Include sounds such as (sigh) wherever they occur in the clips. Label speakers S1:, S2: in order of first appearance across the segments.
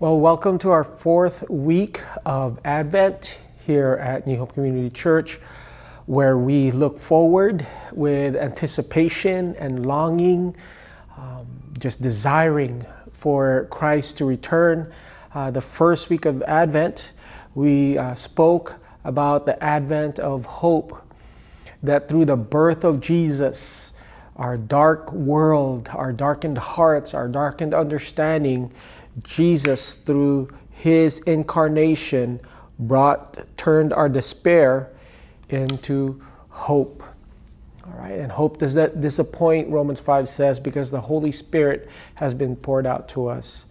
S1: Well, welcome to our fourth week of Advent here at New Hope Community Church, where we look forward with anticipation and longing, um, just desiring for Christ to return. Uh, the first week of Advent, we uh, spoke about the advent of hope, that through the birth of Jesus, our dark world, our darkened hearts, our darkened understanding, Jesus, through his incarnation, brought turned our despair into hope. All right, and hope does that disappoint, Romans 5 says, because the Holy Spirit has been poured out to us.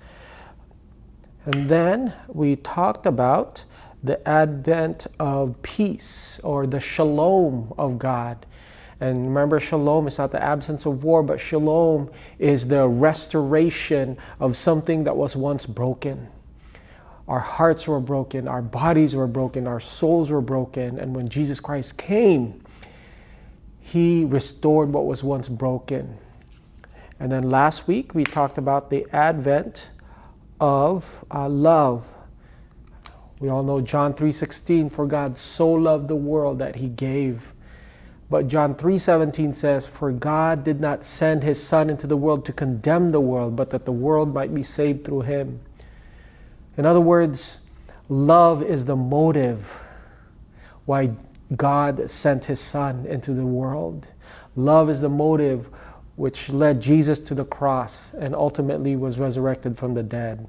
S1: And then we talked about the advent of peace or the shalom of God. And remember, shalom is not the absence of war, but shalom is the restoration of something that was once broken. Our hearts were broken, our bodies were broken, our souls were broken. And when Jesus Christ came, he restored what was once broken. And then last week, we talked about the advent of uh, love. We all know John 3:16 for God so loved the world that he gave but John 3:17 says, "For God did not send his son into the world to condemn the world, but that the world might be saved through him." In other words, love is the motive why God sent his son into the world. Love is the motive which led Jesus to the cross and ultimately was resurrected from the dead.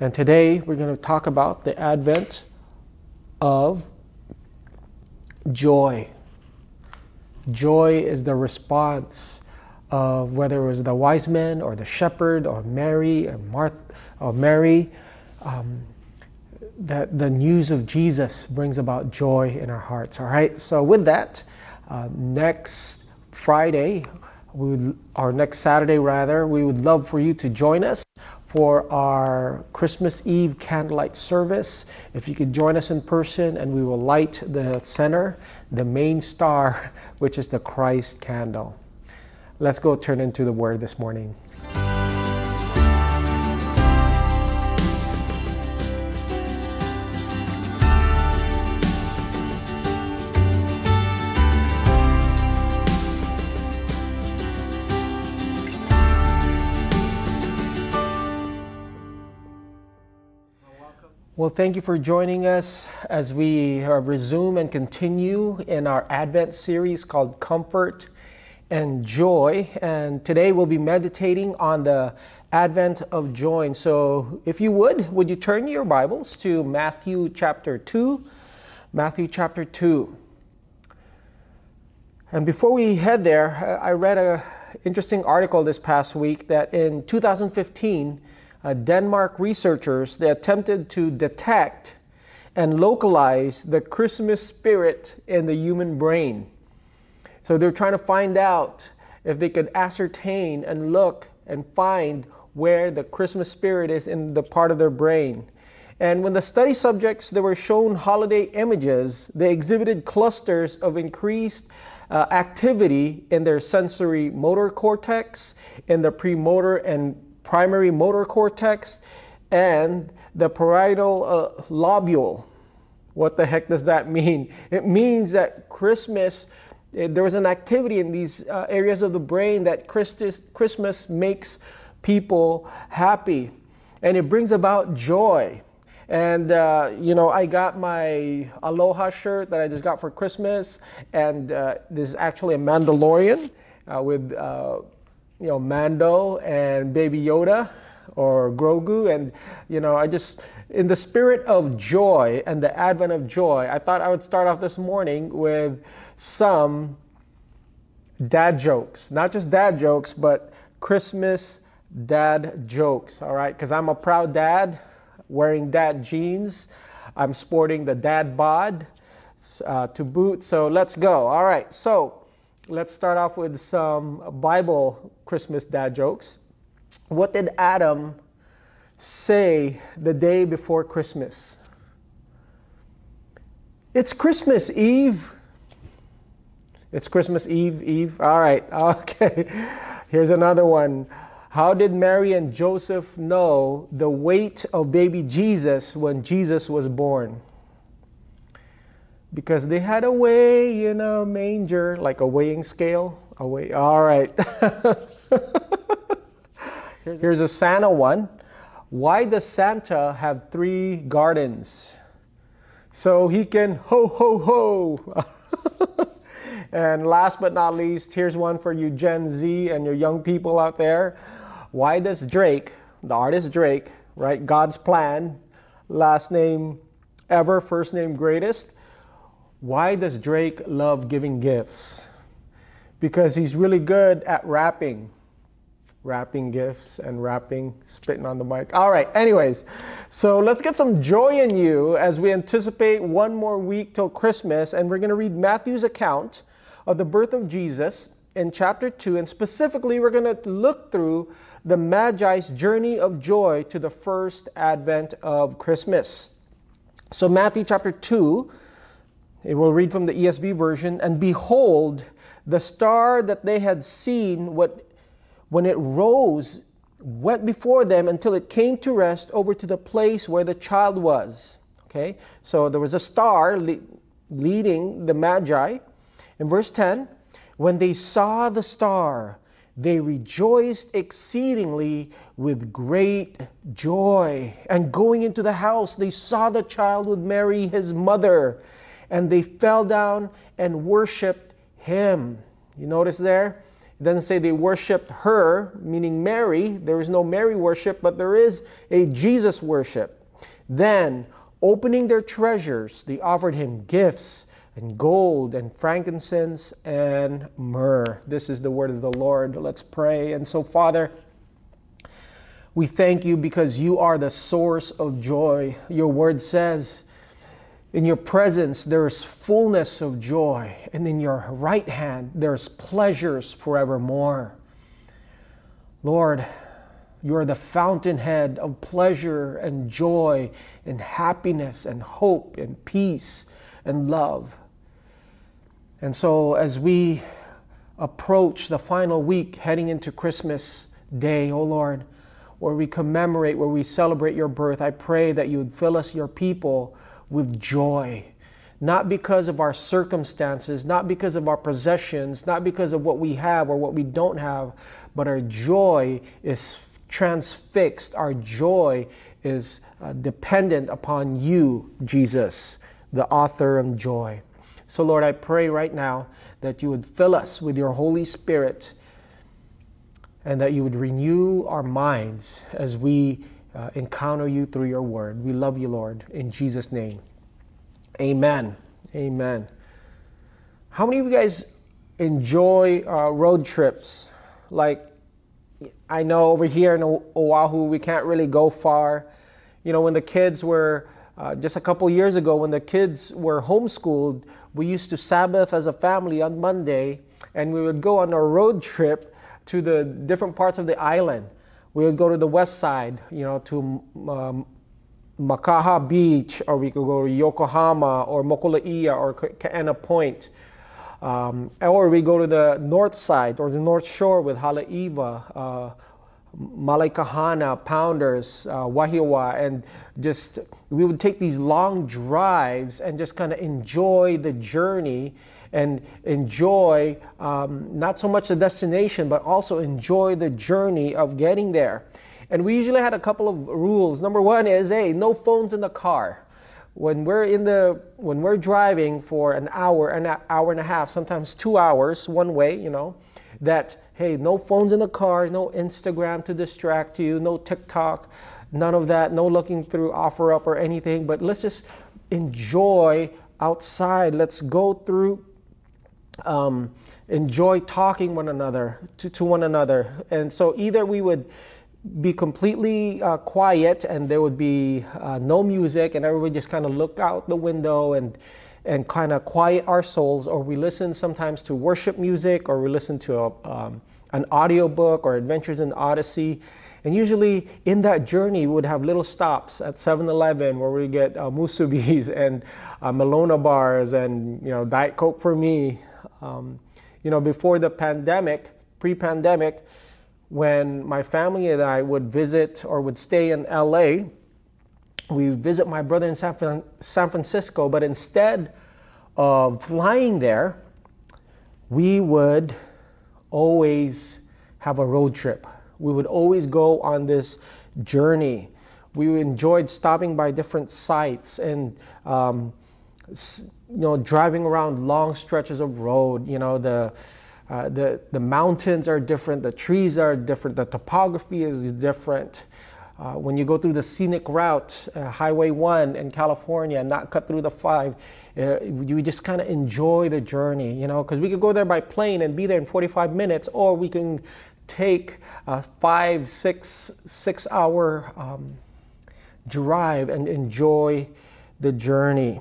S1: And today we're going to talk about the advent of joy. Joy is the response of whether it was the wise men or the shepherd or Mary or Martha or Mary. Um, that the news of Jesus brings about joy in our hearts. All right. So with that, uh, next Friday, we would, or next Saturday rather, we would love for you to join us for our Christmas Eve candlelight service. If you could join us in person, and we will light the center, the main star, (laughs) which is the Christ candle. Let's go turn into the Word this morning. Well, thank you for joining us as we uh, resume and continue in our Advent series called Comfort and Joy. And today we'll be meditating on the Advent of Joy. And so, if you would, would you turn your Bibles to Matthew chapter 2? Matthew chapter 2. And before we head there, I read an interesting article this past week that in 2015, uh, Denmark researchers, they attempted to detect and localize the Christmas spirit in the human brain. So they're trying to find out if they could ascertain and look and find where the Christmas spirit is in the part of their brain. And when the study subjects they were shown holiday images, they exhibited clusters of increased uh, activity in their sensory motor cortex, in the premotor and primary motor cortex, and the parietal uh, lobule. What the heck does that mean? It means that Christmas, eh, there was an activity in these uh, areas of the brain that Christus, Christmas makes people happy and it brings about joy. And, uh, you know, I got my Aloha shirt that I just got for Christmas, and uh, this is actually a Mandalorian uh, with uh, you know, Mando and Baby Yoda or Grogu. And, you know, I just, in the spirit of joy and the advent of joy, I thought I would start off this morning with some dad jokes. Not just dad jokes, but Christmas dad jokes, all right? Because I'm a proud dad wearing dad jeans. I'm sporting the dad bod uh, to boot. So let's go. All right. So, let's start off with some Bible Christmas dad jokes. What did Adam say the day before Christmas? It's Christmas Eve. It's Christmas Eve, Eve. All right, (laughs) okay. Here's another one. How did Mary and Joseph know the weight of baby Jesus when Jesus was born? Because they had a weigh in a manger, like a weighing scale. A weigh. All right. (laughs) Here's a Santa one. Why does Santa have three gardens? So he can ho ho ho. (laughs) and last but not least, here's one for you Gen Z and your young people out there. Why does Drake, the artist Drake, right? God's plan, last name ever, first name greatest. Why does Drake love giving gifts? Because he's really good at rapping. Wrapping gifts and rapping, spitting on the mic. All right, anyways, so let's get some joy in you as we anticipate one more week till Christmas, and we're going to read Matthew's account of the birth of Jesus in chapter 2, and specifically, we're going to look through the Magi's journey of joy to the first advent of Christmas. So, Matthew chapter 2, it will read from the ESV version, and behold, the star that they had seen, what, when it rose, went before them until it came to rest over to the place where the child was. Okay, so there was a star le- leading the Magi. In verse 10, when they saw the star, they rejoiced exceedingly with great joy. And going into the house, they saw the child with Mary, his mother, and they fell down and worshiped him. You notice there? It doesn't say they worshiped her, meaning Mary. There is no Mary worship, but there is a Jesus worship. Then, opening their treasures, they offered him gifts and gold and frankincense and myrrh. This is the word of the Lord. Let's pray. And so, Father, we thank you because you are the source of joy. Your word says, in your presence there is fullness of joy, and in your right hand there's pleasures forevermore. Lord, you are the fountainhead of pleasure and joy and happiness and hope and peace and love. And so, as we approach the final week heading into Christmas Day, O oh Lord, where we commemorate, where we celebrate your birth, I pray that you would fill us, your people, with joy. Not because of our circumstances, not because of our possessions, not because of what we have or what we don't have, but our joy is transfixed. Our joy is uh, dependent upon you, Jesus, the author of joy. So, Lord, I pray right now that you would fill us with your Holy Spirit and that you would renew our minds as we uh, encounter you through your word. We love you, Lord. In Jesus' name, amen. Amen. How many of you guys enjoy uh, road trips? Like, I know over here in Oahu, we can't really go far. You know, when the kids were uh, just a couple years ago, when the kids were homeschooled, we used to Sabbath as a family on Monday, and we would go on a road trip to the different parts of the island. We would go to the west side, you know, to um, Makaha Beach, or we could go to Yokohama, or Mokuleia, or Kaena Point. Um, or we go to the north side or the north shore with Haleiwa, uh, Malaekahana, Pounders, uh, and just we would take these long drives and just kind of enjoy the journey and enjoy um, not so much the destination, but also enjoy the journey of getting there. And we usually had a couple of rules. Number one is, hey, no phones in the car. When we're in the when we're driving for an hour, an hour and a half, sometimes two hours one way, you know, that hey, no phones in the car, no Instagram to distract you, no TikTok, none of that, no looking through OfferUp or anything, but let's just enjoy outside. Let's go through, um, enjoy talking one another to, to one another. And so either we would be completely uh, quiet and there would be uh, no music and everybody just kind of look out the window and and kind of quiet our souls, or we listen sometimes to worship music, or we listen to a, um, an audio book or Adventures in Odyssey. And usually in that journey, we would have little stops at 7-Eleven where we get uh, musubis (laughs) and uh, Malona bars and you know Diet Coke for me. Um, you know, before the pandemic, pre-pandemic, when my family and I would visit or would stay in LA, we visit my brother in San, San Francisco, but instead of flying there, we would always have a road trip. We would always go on this journey. We enjoyed stopping by different sites and um, you know driving around long stretches of road. You know the uh, the the mountains are different, the trees are different, the topography is different. Uh, when you go through the scenic route, uh, Highway 1 in California, and not cut through the 5, uh, you just kind of enjoy the journey, you know, because we could go there by plane and be there in 45 minutes, or we can take a five, six, six hour um, drive and enjoy the journey.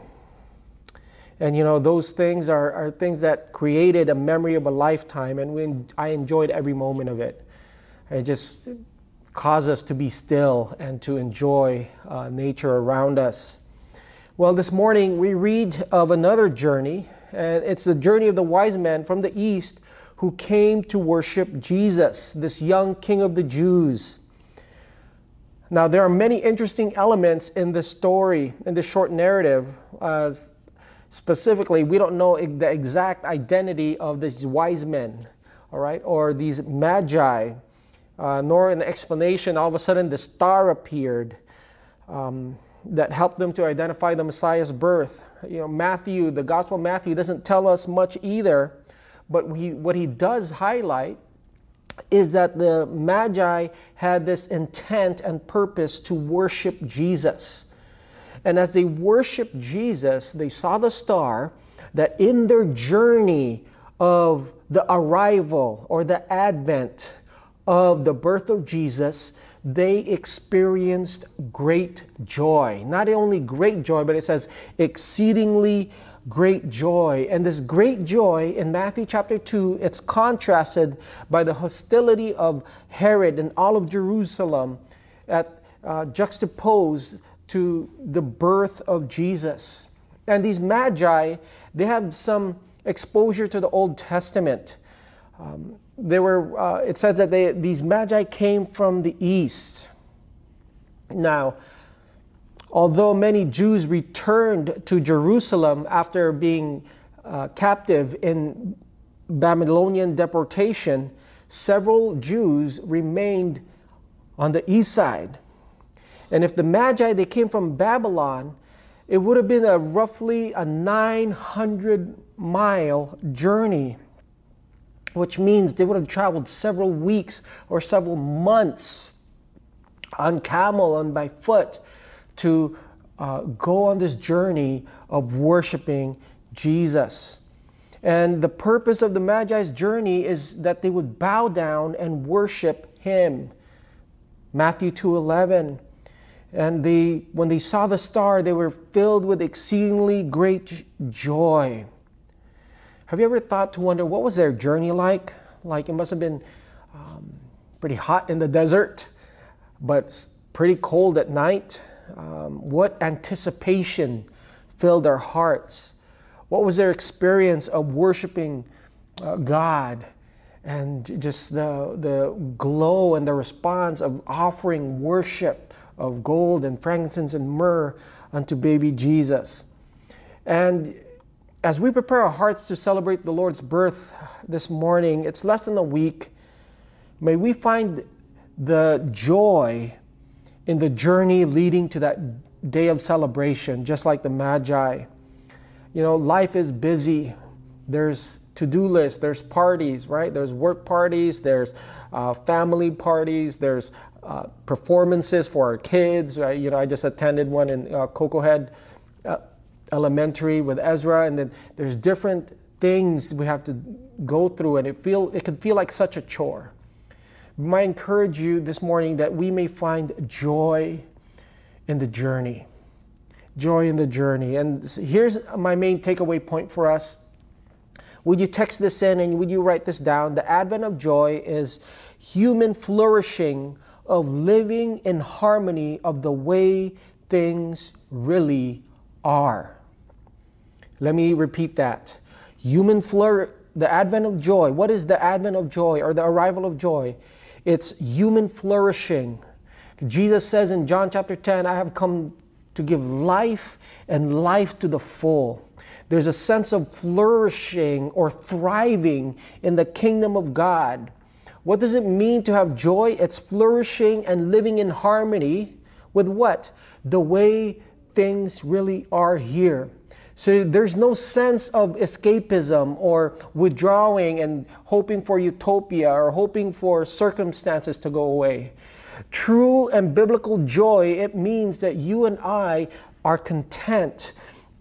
S1: And you know, those things are, are things that created a memory of a lifetime, and we, I enjoyed every moment of it. It just caused us to be still and to enjoy uh, nature around us. Well, this morning we read of another journey, and it's the journey of the wise men from the east who came to worship Jesus, this young king of the Jews. Now, there are many interesting elements in this story, in this short narrative. Uh, specifically, we don't know the exact identity of these wise men, all right, or these magi, uh, nor an explanation. All of a sudden, the star appeared um, that helped them to identify the Messiah's birth. You know, Matthew, the Gospel of Matthew, doesn't tell us much either. But he, what he does highlight is that the Magi had this intent and purpose to worship Jesus. And as they worshiped Jesus, they saw the star that in their journey of the arrival or the advent of the birth of Jesus, they experienced great joy. Not only great joy, but it says exceedingly great joy. And this great joy in Matthew chapter 2, it's contrasted by the hostility of Herod and all of Jerusalem at uh, juxtaposed to the birth of Jesus. And these magi, they have some exposure to the Old Testament. Um, they were, uh, it says that they, these magi came from the east. Now, Although many Jews returned to Jerusalem after being uh, captive in Babylonian deportation, several Jews remained on the east side. And if the Magi they came from Babylon, it would have been a roughly a 900 mile journey, which means they would have traveled several weeks or several months on camel and by foot to uh, go on this journey of worshiping Jesus. And the purpose of the Magi's journey is that they would bow down and worship him. Matthew 2:11. And they when they saw the star, they were filled with exceedingly great joy. Have you ever thought to wonder what was their journey like? Like it must have been um, pretty hot in the desert, but pretty cold at night um, what anticipation filled their hearts? What was their experience of worshiping uh, God? And just the, the glow and the response of offering worship of gold and frankincense and myrrh unto baby Jesus. And as we prepare our hearts to celebrate the Lord's birth this morning, it's less than a week. May we find the joy in the journey leading to that day of celebration, just like the Magi. You know, life is busy. There's to-do lists, there's parties, right? There's work parties, there's uh, family parties, there's uh, performances for our kids. You know, I just attended one in uh, Koko Head uh, Elementary with Ezra, and then there's different things we have to go through, and it feel it can feel like such a chore I encourage you this morning that we may find joy in the journey. Joy in the journey. And here's my main takeaway point for us. Would you text this in and would you write this down? The advent of joy is human flourishing of living in harmony of the way things really are. Let me repeat that. Human flour the advent of joy. What is the advent of joy or the arrival of joy? it's human flourishing. Jesus says in John chapter 10, I have come to give life and life to the full. There's a sense of flourishing or thriving in the kingdom of God. What does it mean to have joy? It's flourishing and living in harmony with what? The way things really are here. So there's no sense of escapism or withdrawing and hoping for utopia or hoping for circumstances to go away. True and biblical joy, it means that you and I are content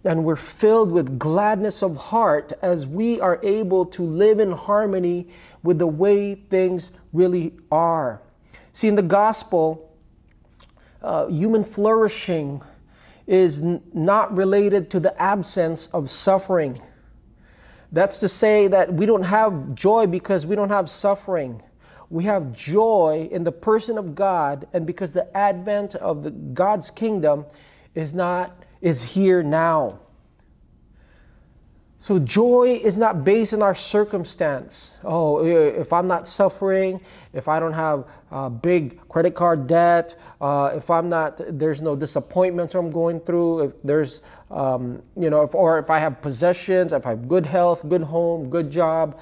S1: and we're filled with gladness of heart as we are able to live in harmony with the way things really are. See, in the gospel, uh, human flourishing is n- not related to the absence of suffering. That's to say that we don't have joy because we don't have suffering. We have joy in the person of God, and because the advent of the God's kingdom is not is here now. So joy is not based on our circumstance. Oh, if I'm not suffering, if I don't have uh, big credit card debt, uh, if I'm not, there's no disappointments I'm going through, if there's, um, you know, if, or if I have possessions, if I have good health, good home, good job,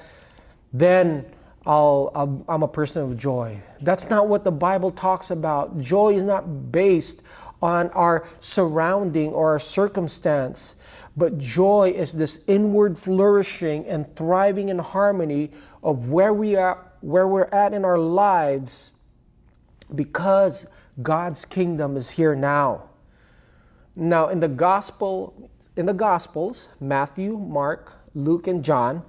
S1: then I'll, I'll, I'm a person of joy. That's not what the Bible talks about. Joy is not based on our surrounding or our circumstance. But joy is this inward flourishing and thriving in harmony of where we are, where we're at in our lives because God's kingdom is here now. Now in the gospel in the gospels, Matthew, Mark, Luke and John,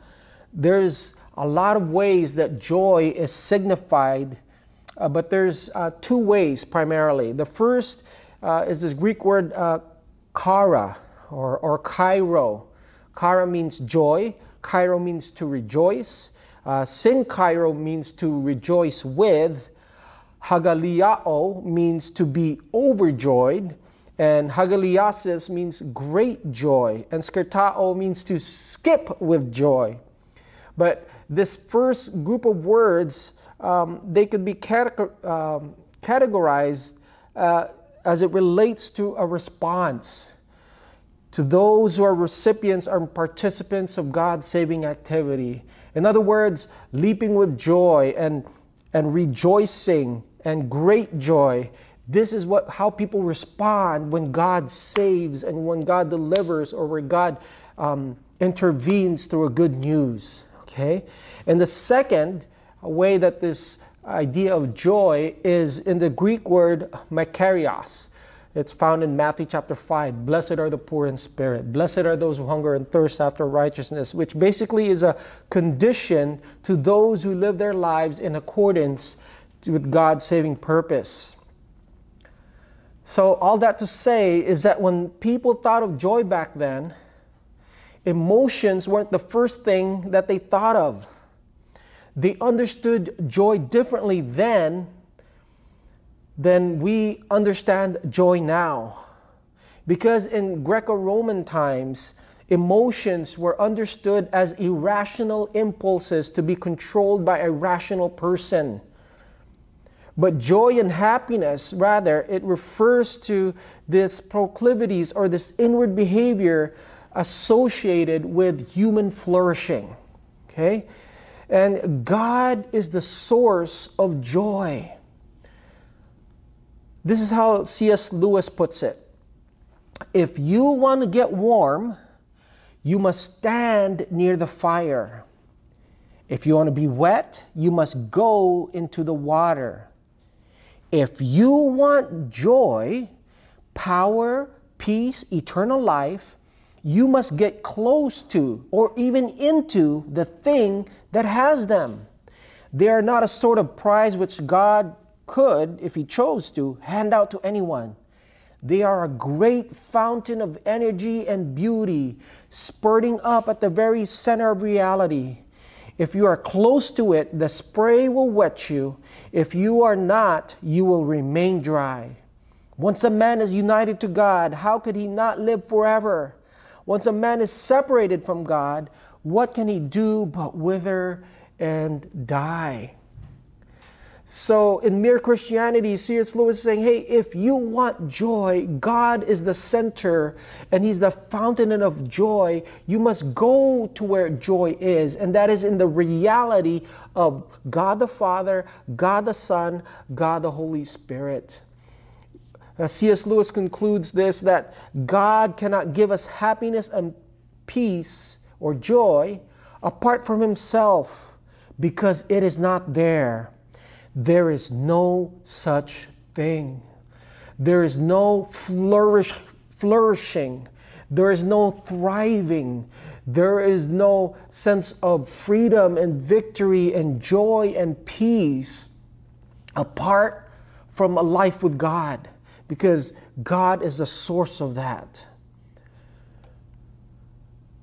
S1: there's a lot of ways that joy is signified, uh, but there's uh, two ways primarily. The first uh, is this Greek word uh, chara, or, or chairo. Chara means joy, chairo means to rejoice. Uh, synchairo means to rejoice with. Hagaliao means to be overjoyed. And hagaliasis means great joy. And skirtao means to skip with joy. But this first group of words, um, they could be um, categorized uh, as it relates to a response to those who are recipients or participants of God's saving activity. In other words, leaping with joy and, and rejoicing and great joy. This is what how people respond when God saves and when God delivers or when God um, intervenes through a good news. Okay, and the second way that this idea of joy is in the Greek word makarios. It's found in Matthew chapter 5. Blessed are the poor in spirit. Blessed are those who hunger and thirst after righteousness, which basically is a condition to those who live their lives in accordance with God's saving purpose. So, all that to say is that when people thought of joy back then, emotions weren't the first thing that they thought of. They understood joy differently then than we understand joy now. Because in Greco Roman times, emotions were understood as irrational impulses to be controlled by a rational person. But joy and happiness, rather, it refers to this proclivities or this inward behavior associated with human flourishing. Okay? And God is the source of joy. This is how C.S. Lewis puts it. If you want to get warm, you must stand near the fire. If you want to be wet, you must go into the water. If you want joy, power, peace, eternal life, you must get close to or even into the thing that has them. They are not a sort of prize which God could, if he chose to, hand out to anyone. They are a great fountain of energy and beauty, spurting up at the very center of reality. If you are close to it, the spray will wet you. If you are not, you will remain dry. Once a man is united to God, how could he not live forever? Once a man is separated from God, what can he do but wither and die? So in Mere Christianity, C.S. Lewis is saying, hey, if you want joy, God is the center and He's the fountain of joy. You must go to where joy is, and that is in the reality of God the Father, God the Son, God the Holy Spirit. Uh, C.S. Lewis concludes this that God cannot give us happiness and peace or joy apart from Himself because it is not there. There is no such thing. There is no flourish, flourishing. There is no thriving. There is no sense of freedom and victory and joy and peace apart from a life with God because God is the source of that.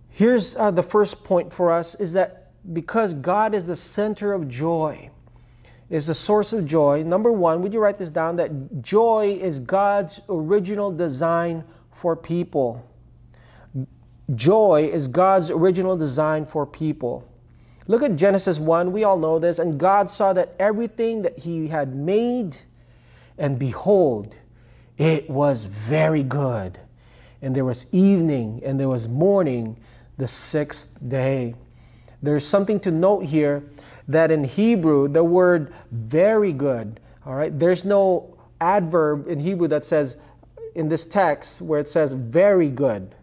S1: Here's uh, the first point for us is that because God is the center of joy, is the source of joy. Number one, would you write this down? That joy is God's original design for people. Joy is God's original design for people. Look at Genesis 1. We all know this. And God saw that everything that He had made, and behold, it was very good. And there was evening and there was morning the sixth day. There's something to note here that in Hebrew, the word very good, all right, there's no adverb in Hebrew that says, in this text, where it says very good.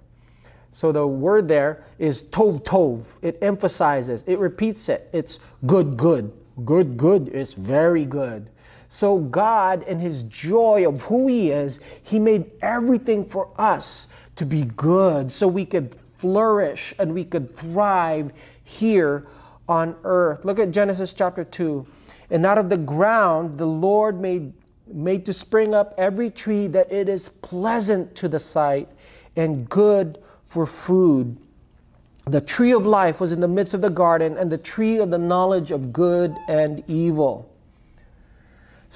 S1: So the word there is tov tov. It emphasizes, it repeats it. It's good, good. Good, good is very good. So God, in His joy of who He is, He made everything for us to be good so we could flourish and we could thrive here on earth. Look at Genesis chapter 2. And out of the ground the Lord made, made to spring up every tree that it is pleasant to the sight and good for food. The tree of life was in the midst of the garden, and the tree of the knowledge of good and evil.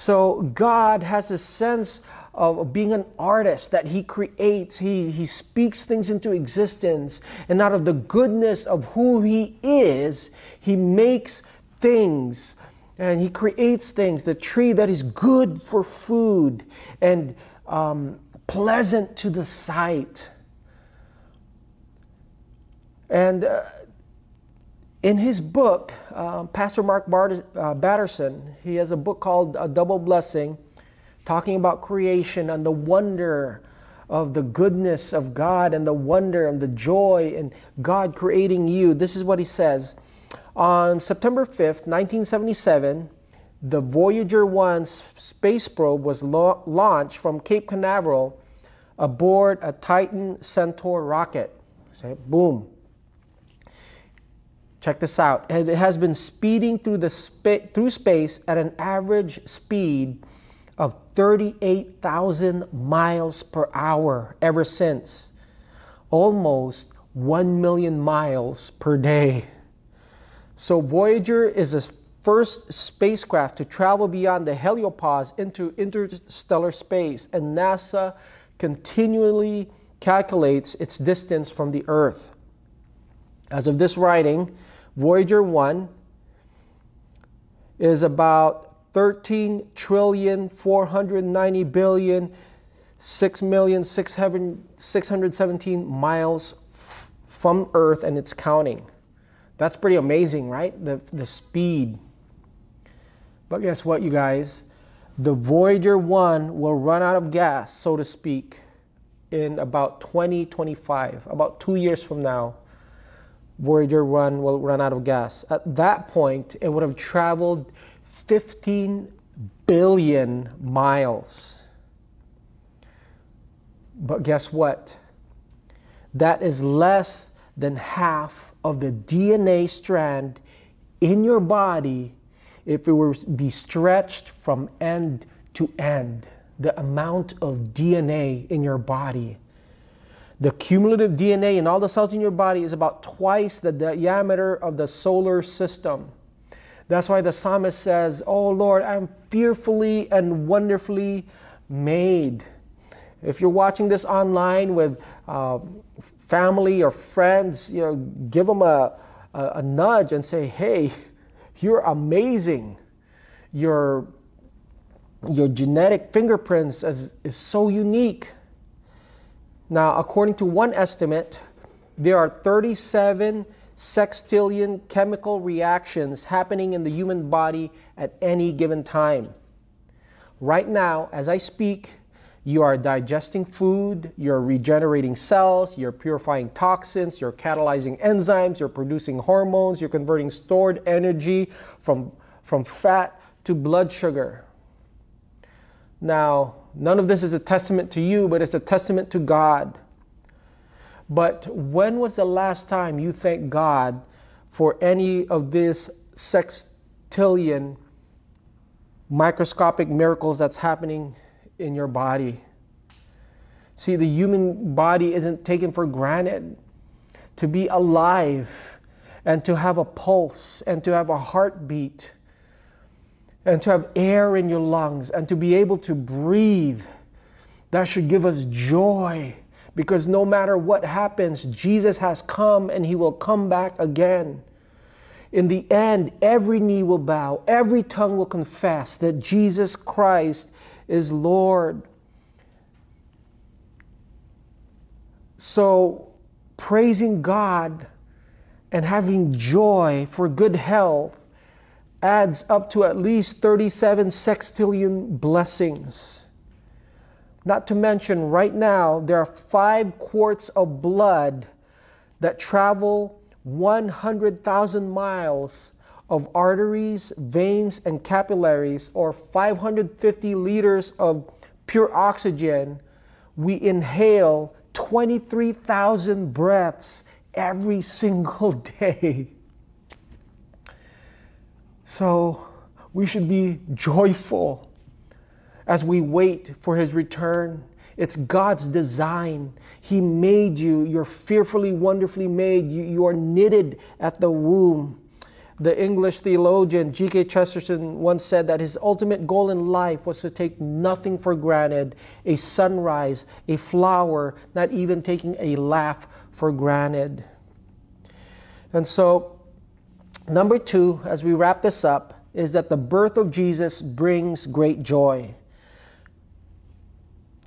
S1: So God has a sense of being an artist that he creates. He, he speaks things into existence. And out of the goodness of who he is, he makes things and he creates things. The tree that is good for food and um, pleasant to the sight. And uh, in his book, uh, Pastor Mark Bart- uh, Batterson, he has a book called A Double Blessing talking about creation and the wonder of the goodness of God and the wonder and the joy in God creating you. This is what he says. On September 5th, 1977, the Voyager 1 space probe was lo- launched from Cape Canaveral aboard a Titan Centaur rocket. Say, boom. Check this out. It has been speeding through, the spa- through space at an average speed of 38,000 miles per hour ever since, almost 1 million miles per day. So, Voyager is the first spacecraft to travel beyond the heliopause into interstellar space, and NASA continually calculates its distance from the Earth. As of this writing, Voyager 1 is about 13 trillion 490 billion 6 million 617 miles from earth and it's counting. That's pretty amazing right? The, the speed. But guess what you guys? The voyager 1 will run out of gas so to speak in about 2025 about two years from now voyager 1 will run out of gas at that point it would have traveled 15 billion miles. But guess what? That is less than half of the DNA strand in your body if it were to be stretched from end to end. The amount of DNA in your body. The cumulative DNA in all the cells in your body is about twice the diameter of the solar system. That's why the psalmist says, Oh Lord, I'm fearfully and wonderfully made. If you're watching this online with uh, family or friends, you know, give them a, a, a nudge and say, Hey, (laughs) you're amazing. You're your genetic fingerprints is, is so unique. Now, according to one estimate, there are 37 sextillion chemical reactions happening in the human body at any given time. Right now, as I speak, you are digesting food, you're regenerating cells, you're purifying toxins, you're catalyzing enzymes, you're producing hormones, you're converting stored energy from, from fat to blood sugar. Now, none of this is a testament to you, but it's a testament to God. But when was the last time you thanked God for any of this sextillion microscopic miracles that's happening in your body? See, the human body isn't taken for granted. To be alive and to have a pulse and to have a heartbeat and to have air in your lungs and to be able to breathe, that should give us joy because no matter what happens, Jesus has come and he will come back again. In the end, every knee will bow, every tongue will confess that Jesus Christ is Lord. So, praising God and having joy for good health adds up to at least 37 sextillion blessings. Not to mention, right now, there are five quarts of blood that travel 100,000 miles of arteries, veins, and capillaries, or 550 liters of pure oxygen. We inhale 23,000 breaths every (laughs) single day. So we should be joyful as we wait for his return. It's God's design. He made you. You're fearfully, wonderfully made. You, you are knitted at the womb. The English theologian G.K. Chesterton once said that his ultimate goal in life was to take nothing for granted a sunrise, a flower, not even taking a laugh for granted. And so, Number two, as we wrap this up, is that the birth of Jesus brings great joy.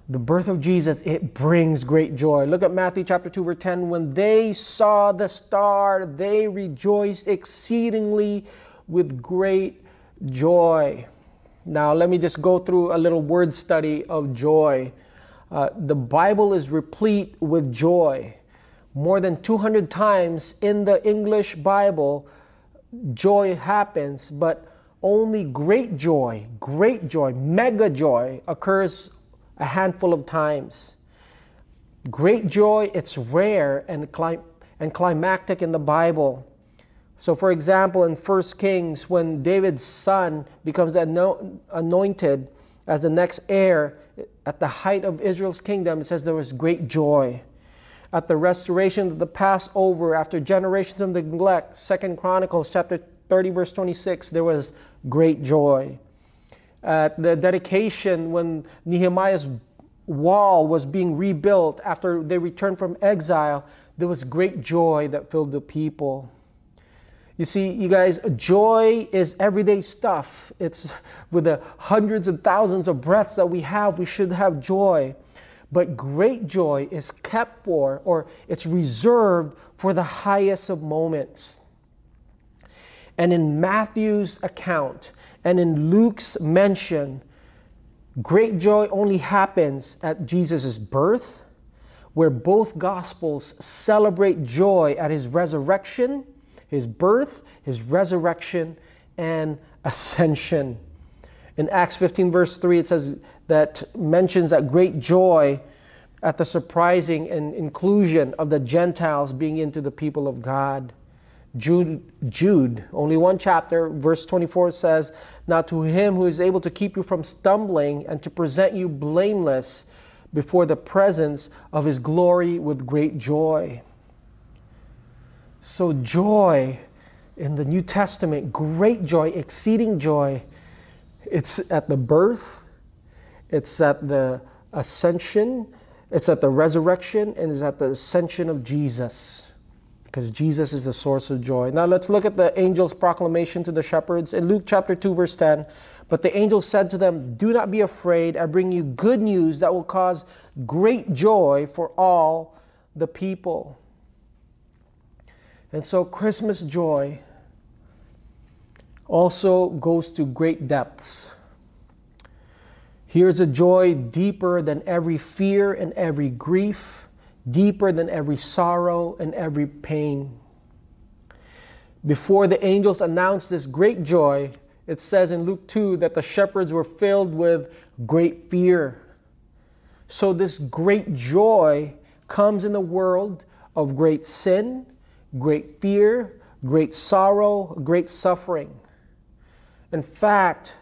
S1: The birth of Jesus, it brings great joy. Look at Matthew chapter 2, verse 10. When they saw the star, they rejoiced exceedingly with great joy. Now, let me just go through a little word study of joy. Uh, the Bible is replete with joy. More than 200 times in the English Bible, joy happens, but only great joy, great joy, mega joy occurs a handful of times. Great joy, it's rare and, clim- and climactic in the Bible. So, for example, in 1 Kings, when David's son becomes anointed as the next heir at the height of Israel's kingdom, it says there was great joy at the restoration of the Passover after generations of neglect, Second Chronicles chapter 30, verse 26, there was great joy. At the dedication, when Nehemiah's wall was being rebuilt after they returned from exile, there was great joy that filled the people. You see, you guys, joy is everyday stuff. It's with the hundreds of thousands of breaths that we have, we should have joy. But great joy is kept for, or it's reserved for the highest of moments. And in Matthew's account and in Luke's mention, great joy only happens at Jesus' birth, where both Gospels celebrate joy at his resurrection, his birth, his resurrection, and ascension. In Acts 15, verse 3, it says that mentions that great joy at the surprising and inclusion of the Gentiles being into the people of God. Jude, Jude, only one chapter, verse 24 says, Now to him who is able to keep you from stumbling and to present you blameless before the presence of his glory with great joy. So, joy in the New Testament, great joy, exceeding joy, it's at the birth, it's at the ascension, it's at the resurrection and it's at the ascension of Jesus. because Jesus is the source of joy. Now let's look at the angel's proclamation to the shepherds in Luke chapter 2 verse 10. But the angel said to them, "Do not be afraid. I bring you good news that will cause great joy for all the people." And so Christmas joy also goes to great depths. Here's a joy deeper than every fear and every grief deeper than every sorrow and every pain. Before the angels announced this great joy, it says in Luke 2 that the shepherds were filled with great fear. So, this great joy comes in the world of great sin, great fear, great sorrow, great suffering. In fact,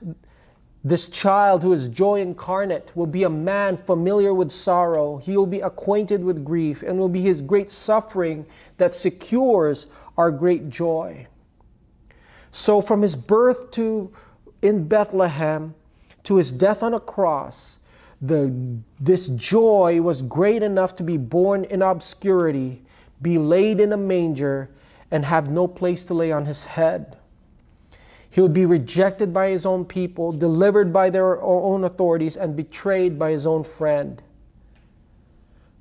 S1: this child who is joy incarnate will be a man familiar with sorrow. He will be acquainted with grief and will be his great suffering that secures our great joy. So from his birth to in Bethlehem to his death on a cross, the, this joy was great enough to be born in obscurity, be laid in a manger, and have no place to lay on his head. He would be rejected by his own people, delivered by their own authorities, and betrayed by his own friend.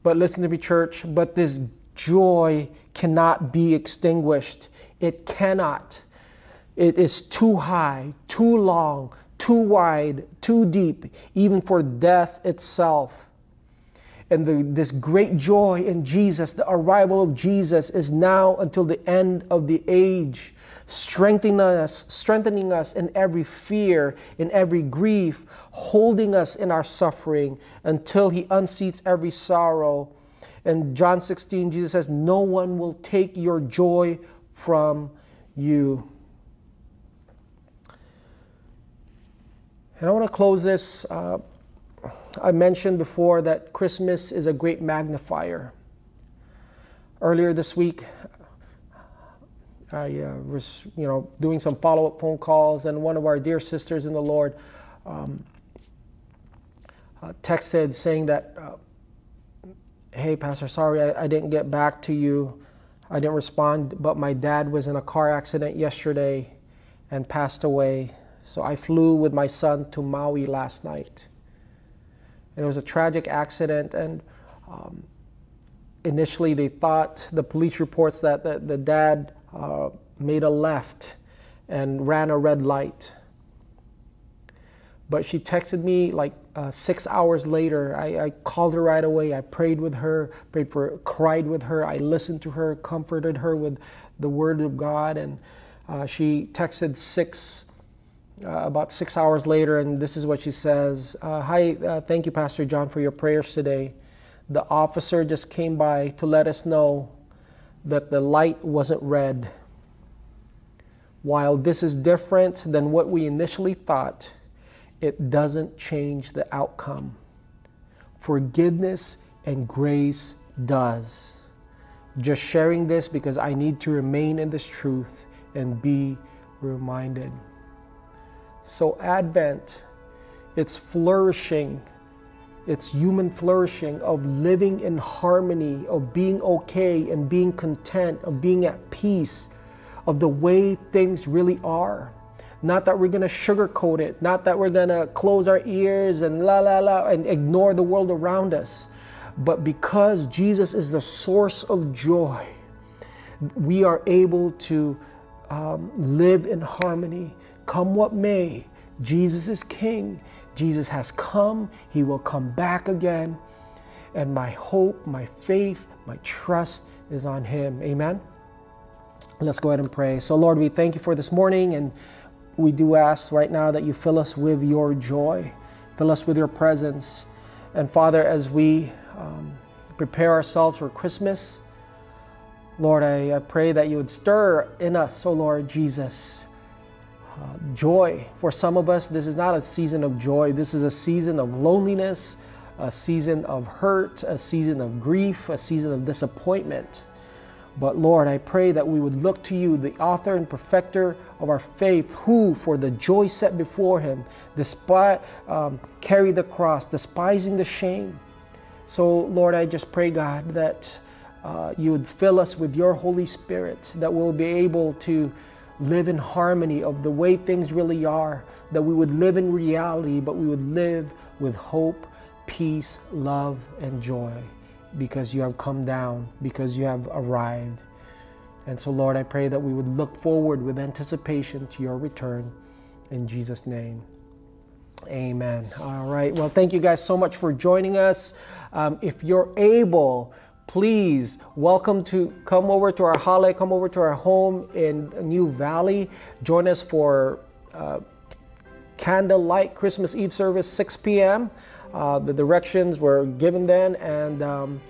S1: But listen to me, church, but this joy cannot be extinguished. It cannot. It is too high, too long, too wide, too deep, even for death itself. And the, this great joy in Jesus, the arrival of Jesus, is now until the end of the age strengthening us, strengthening us in every fear, in every grief, holding us in our suffering until He unseats every sorrow. And John 16, Jesus says, No one will take your joy from you. And I want to close this. Uh, I mentioned before that Christmas is a great magnifier. Earlier this week, I uh, was, you know, doing some follow-up phone calls, and one of our dear sisters in the Lord um, uh, texted saying that, uh, "Hey, Pastor, sorry I, I, didn't get back to you. I didn't respond, but my dad was in a car accident yesterday and passed away. So I flew with my son to Maui last night. And it was a tragic accident, and." Um, initially, they thought the police reports that the, the dad uh, made a left and ran a red light. But she texted me like uh, six hours later. I, I, called her right away. I prayed with her, prayed for, cried with her. I listened to her, comforted her with the word of God. And uh, she texted six, uh, about six hours later, and this is what she says uh, Hi, uh, thank you, Pastor John, for your prayers today. The officer just came by to let us know that the light wasn't red. While this is different than what we initially thought, it doesn't change the outcome. Forgiveness and grace does. Just sharing this because I need to remain in this truth and be reminded. So, Advent, it's flourishing it's human flourishing, of living in harmony, of being okay and being content, of being at peace, of the way things really are. Not that we're going to sugarcoat it, not that we're going to close our ears and la la la and ignore the world around us, but because Jesus is the source of joy, we are able to um, live in harmony. Come what may, Jesus is King Jesus has come, He will come back again. And my hope, my faith, my trust is on Him. Amen. Let's go ahead and pray. So, Lord, we thank you for this morning, and we do ask right now that you fill us with your joy, fill us with your presence. And Father, as we um, prepare ourselves for Christmas, Lord, I, I pray that you would stir in us, oh Lord Jesus, uh, joy. For some of us, this is not a season of joy. This is a season of loneliness, a season of hurt, a season of grief, a season of disappointment. But Lord, I pray that we would look to you, the author and perfecter of our faith, who, for the joy set before him, despite um, carried the cross, despising the shame. So, Lord, I just pray, God, that uh, you would fill us with your Holy Spirit, that we'll be able to live in harmony of the way things really are, that we would live in reality, but we would live with hope, peace, love, and joy because you have come down, because you have arrived. And so, Lord, I pray that we would look forward with anticipation to your return. In Jesus' name. Amen. All right. Well, thank you guys so much for joining us. Um, if you're able, please welcome to come over to our holiday, come over to our home in New Valley. Join us for uh, candlelight Christmas Eve service, 6 p.m. Uh, the directions were given then, and um,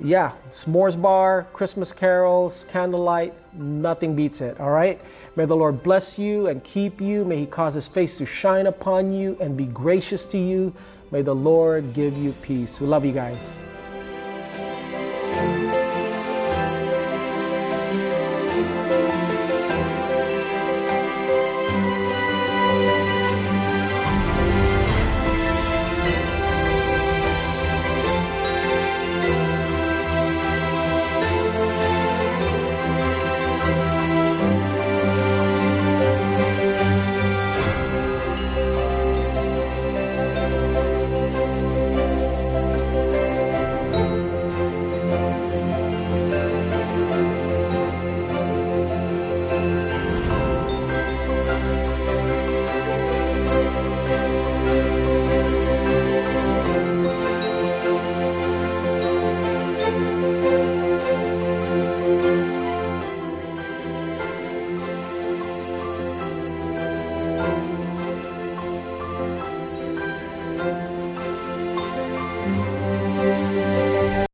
S1: yeah, s'mores bar, Christmas carols, candlelight, nothing beats it. All right. May the Lord bless you and keep you. May He cause His face to shine upon you and be gracious to you. May the Lord give you peace. We love you guys.